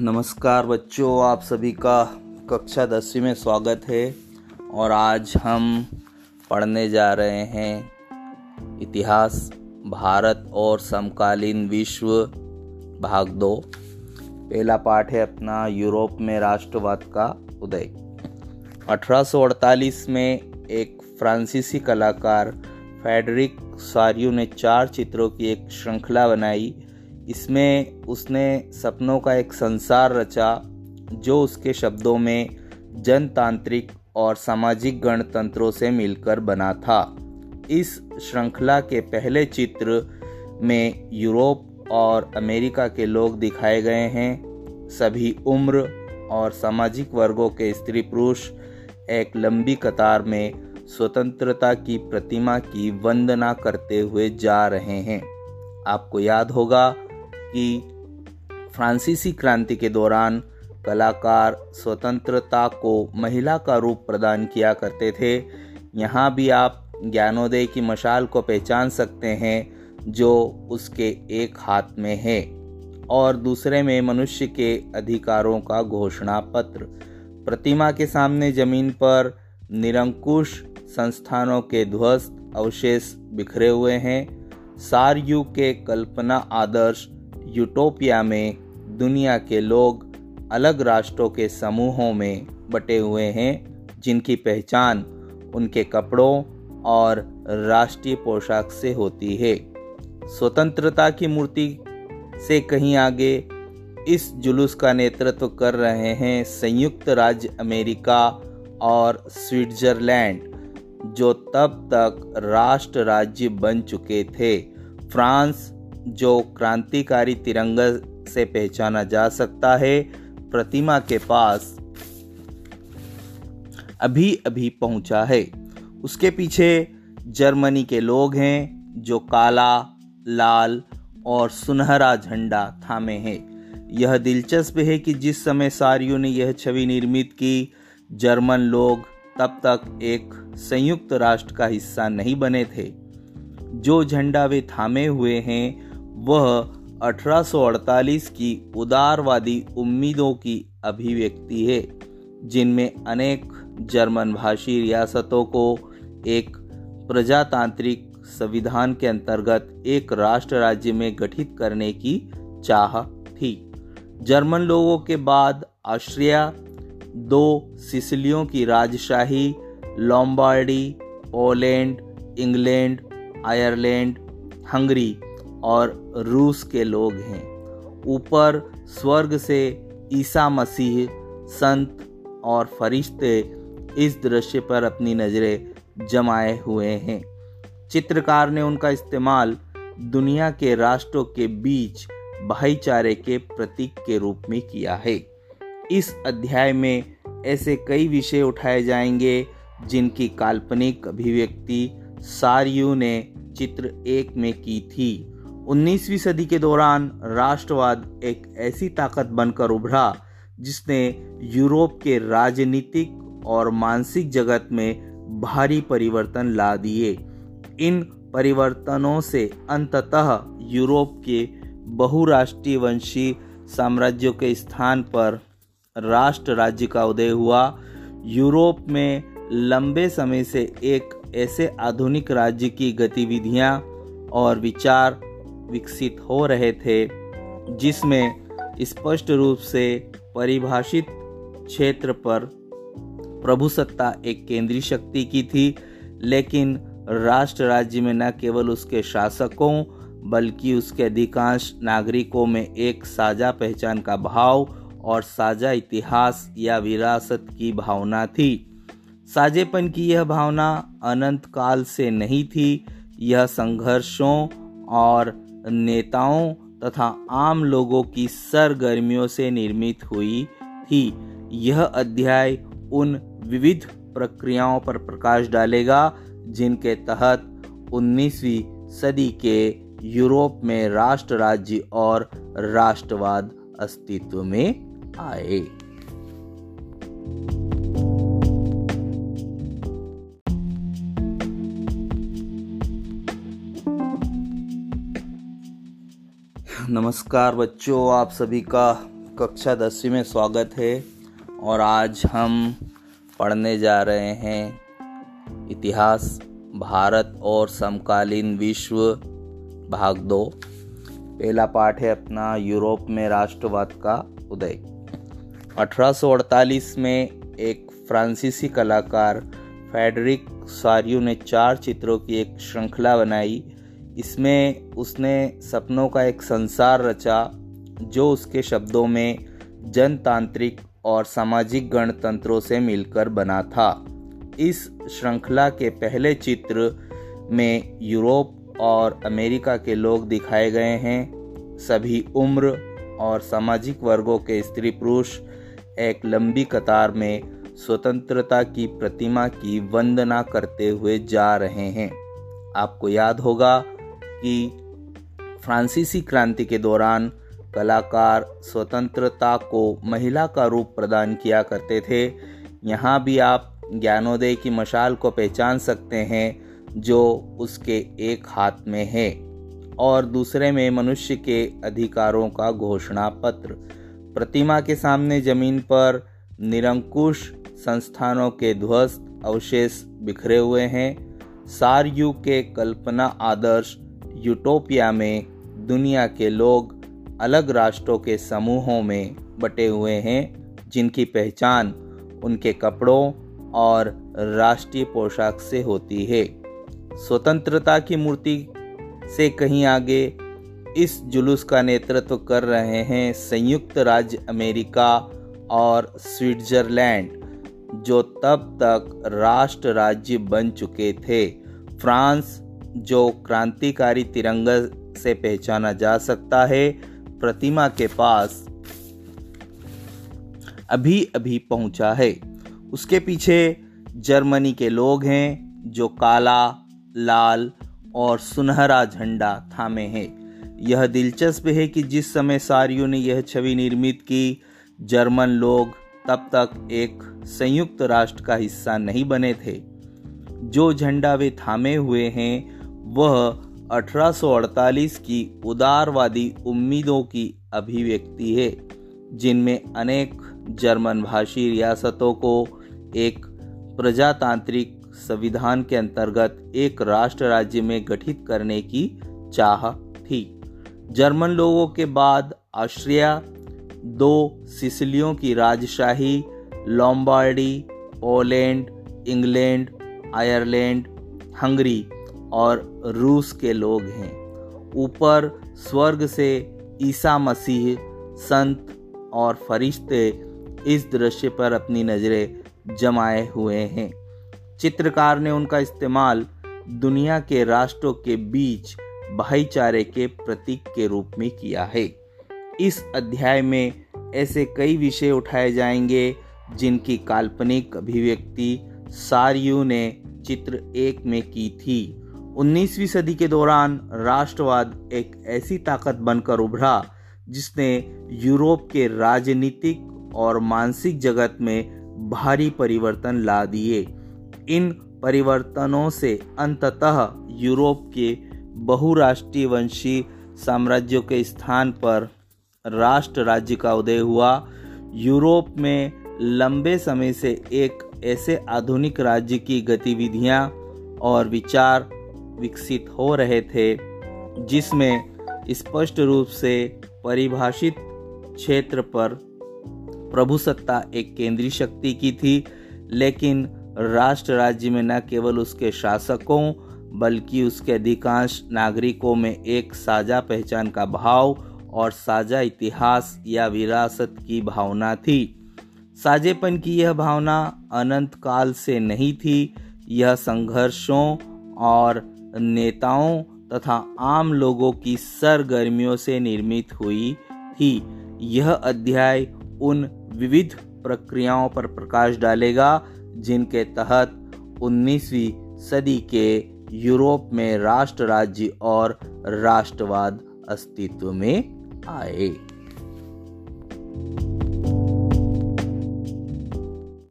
नमस्कार बच्चों, आप सभी का कक्षा दसवीं में स्वागत है और आज हम पढ़ने जा रहे हैं इतिहास, भारत और समकालीन विश्व भाग दो। पहला पाठ है अपना यूरोप में राष्ट्रवाद का उदय। 1848 में एक फ्रांसीसी कलाकार फेडरिक सारियो ने चार चित्रों की एक श्रृंखला बनाई। इसमें उसने सपनों का एक संसार रचा, जो उसके शब्दों में जनतांत्रिक और सामाजिक गणतंत्रों से मिलकर बना था। इस श्रृंखला के पहले चित्र में यूरोप और अमेरिका के लोग दिखाए गए हैं। सभी उम्र और सामाजिक वर्गों के स्त्री पुरुष एक लंबी कतार में स्वतंत्रता की प्रतिमा की वंदना करते हुए जा रहे हैं। आपको याद होगा कि फ्रांसीसी क्रांति के दौरान कलाकार स्वतंत्रता को महिला का रूप प्रदान किया करते थे। यहाँ भी आप ज्ञानोदय की मशाल को पहचान सकते हैं, जो उसके एक हाथ में है और दूसरे में मनुष्य के अधिकारों का घोषणा पत्र प्रतिमा के सामने ज़मीन पर निरंकुश संस्थानों के ध्वस्त अवशेष बिखरे हुए हैं। सारयू के कल्पना आदर्श यूटोपिया में दुनिया के लोग अलग राष्ट्रों के समूहों में बटे हुए हैं, जिनकी पहचान उनके कपड़ों और राष्ट्रीय पोशाक से होती है। स्वतंत्रता की मूर्ति से कहीं आगे इस जुलूस का नेतृत्व कर रहे हैं संयुक्त राज्य अमेरिका और स्विट्जरलैंड, जो तब तक राष्ट्र राज्य बन चुके थे। फ्रांस जो क्रांतिकारी तिरंगा से पहचाना जा सकता है, प्रतिमा के पास अभी अभी पहुँचा है। उसके पीछे जर्मनी के लोग हैं, जो काला, लाल और सुनहरा झंडा थामे हैं। यह दिलचस्प है कि जिस समय सारियों ने यह छवि निर्मित की, जर्मन लोग तब तक एक संयुक्त राष्ट्र का हिस्सा नहीं बने थे। जो झंडा वे थामे हुए हैं वह 1848 की उदारवादी उम्मीदों की अभिव्यक्ति है, जिनमें अनेक जर्मन भाषी रियासतों को एक प्रजातांत्रिक संविधान के अंतर्गत एक राष्ट्र राज्य में गठित करने की चाह थी। जर्मन लोगों के बाद ऑस्ट्रिया, दो सिसिलियों की राजशाही Lombardy, Poland, England, Ireland, Hungary और रूस के लोग हैं। ऊपर स्वर्ग से ईसा मसीह, संत और फरिश्ते इस दृश्य पर अपनी नज़रें जमाए हुए हैं। चित्रकार ने उनका इस्तेमाल दुनिया के राष्ट्रों के बीच भाईचारे के प्रतीक के रूप में किया है। इस अध्याय में ऐसे कई विषय उठाए जाएँगे, जिनकी काल्पनिक अभिव्यक्ति सारियू ने चित्र एक में की थी। 19वीं सदी के दौरान राष्ट्रवाद एक ऐसी ताकत बनकर उभरा, जिसने यूरोप के राजनीतिक और मानसिक जगत में भारी परिवर्तन ला दिए। इन परिवर्तनों से अंततः यूरोप के बहुराष्ट्रीय वंशी साम्राज्यों के स्थान पर राष्ट्र राज्य का उदय हुआ। यूरोप में लंबे समय से एक ऐसे आधुनिक राज्य की गतिविधियाँ और विचार विकसित हो रहे थे, जिसमें स्पष्ट रूप से परिभाषित क्षेत्र पर प्रभुसत्ता एक केंद्रीय शक्ति की थी, लेकिन राष्ट्र राज्य में न केवल उसके शासकों, बल्कि उसके अधिकांश नागरिकों में एक साझा पहचान का भाव और साझा इतिहास या विरासत की भावना थी। साझेपन की यह भावना अनंत काल से नहीं थी, यह संघर्षों और नेताओं तथा आम लोगों की सरगर्मियों से निर्मित हुई थी। यह अध्याय उन विविध प्रक्रियाओं पर प्रकाश डालेगा, जिनके तहत 19वीं सदी के यूरोप में राष्ट्र राज्य और राष्ट्रवाद अस्तित्व में आए। नमस्कार बच्चों, आप सभी का कक्षा दसवीं में स्वागत है और आज हम पढ़ने जा रहे हैं इतिहास, भारत और समकालीन विश्व भाग दो। पहला पाठ है अपना यूरोप में राष्ट्रवाद का उदय। 1848 में एक फ्रांसीसी कलाकार फेडरिक सारियो ने चार चित्रों की एक श्रृंखला बनाई। इसमें उसने सपनों का एक संसार रचा, जो उसके शब्दों में जनतांत्रिक और सामाजिक गणतंत्रों से मिलकर बना था। इस श्रृंखला के पहले चित्र में यूरोप और अमेरिका के लोग दिखाए गए हैं। सभी उम्र और सामाजिक वर्गों के स्त्री पुरुष एक लंबी कतार में स्वतंत्रता की प्रतिमा की वंदना करते हुए जा रहे हैं। आपको याद होगा कि फ्रांसीसी क्रांति के दौरान कलाकार स्वतंत्रता को महिला का रूप प्रदान किया करते थे। यहाँ भी आप ज्ञानोदय की मशाल को पहचान सकते हैं, जो उसके एक हाथ में है और दूसरे में मनुष्य के अधिकारों का घोषणा पत्र प्रतिमा के सामने ज़मीन पर निरंकुश संस्थानों के ध्वस्त अवशेष बिखरे हुए हैं। सारयू के कल्पना आदर्श यूटोपिया में दुनिया के लोग अलग राष्ट्रों के समूहों में बटे हुए हैं, जिनकी पहचान उनके कपड़ों और राष्ट्रीय पोशाक से होती है। स्वतंत्रता की मूर्ति से कहीं आगे इस जुलूस का नेतृत्व कर रहे हैं संयुक्त राज्य अमेरिका और स्विट्जरलैंड, जो तब तक राष्ट्र राज्य बन चुके थे। फ्रांस जो क्रांतिकारी तिरंगा से पहचाना जा सकता है, प्रतिमा के पास अभी अभी पहुँचा है। उसके पीछे जर्मनी के लोग हैं, जो काला, लाल और सुनहरा झंडा थामे हैं। यह दिलचस्प है कि जिस समय सारियों ने यह छवि निर्मित की, जर्मन लोग तब तक एक संयुक्त राष्ट्र का हिस्सा नहीं बने थे। जो झंडा वे थामे हुए हैं वह 1848 की उदारवादी उम्मीदों की अभिव्यक्ति है, जिनमें अनेक जर्मन भाषी रियासतों को एक प्रजातांत्रिक संविधान के अंतर्गत एक राष्ट्र राज्य में गठित करने की चाह थी। जर्मन लोगों के बाद ऑस्ट्रिया, दो सिसिलियों की राजशाही Lombardy, Poland, England, Ireland, Hungary और रूस के लोग हैं। ऊपर स्वर्ग से ईसा मसीह, संत और फरिश्ते इस दृश्य पर अपनी नज़रें जमाए हुए हैं। चित्रकार ने उनका इस्तेमाल दुनिया के राष्ट्रों के बीच भाईचारे के प्रतीक के रूप में किया है। इस अध्याय में ऐसे कई विषय उठाए जाएँगे, जिनकी काल्पनिक अभिव्यक्ति सारियू ने चित्र एक में की थी। 19वीं सदी के दौरान राष्ट्रवाद एक ऐसी ताकत बनकर उभरा, जिसने यूरोप के राजनीतिक और मानसिक जगत में भारी परिवर्तन ला दिए। इन परिवर्तनों से अंततः यूरोप के बहुराष्ट्रीय वंशी साम्राज्यों के स्थान पर राष्ट्र राज्य का उदय हुआ। यूरोप में लंबे समय से एक ऐसे आधुनिक राज्य की गतिविधियाँ और विचार विकसित हो रहे थे, जिसमें स्पष्ट रूप से परिभाषित क्षेत्र पर प्रभुसत्ता एक केंद्रीय शक्ति की थी, लेकिन राष्ट्र राज्य में न केवल उसके शासकों, बल्कि उसके अधिकांश नागरिकों में एक साझा पहचान का भाव और साझा इतिहास या विरासत की भावना थी। साझेपन की यह भावना अनंत काल से नहीं थी, यह संघर्षों और नेताओं तथा आम लोगों की सरगर्मियों से निर्मित हुई थी। यह अध्याय उन विविध प्रक्रियाओं पर प्रकाश डालेगा, जिनके तहत 19वीं सदी के यूरोप में राष्ट्र राज्य और राष्ट्रवाद अस्तित्व में आए।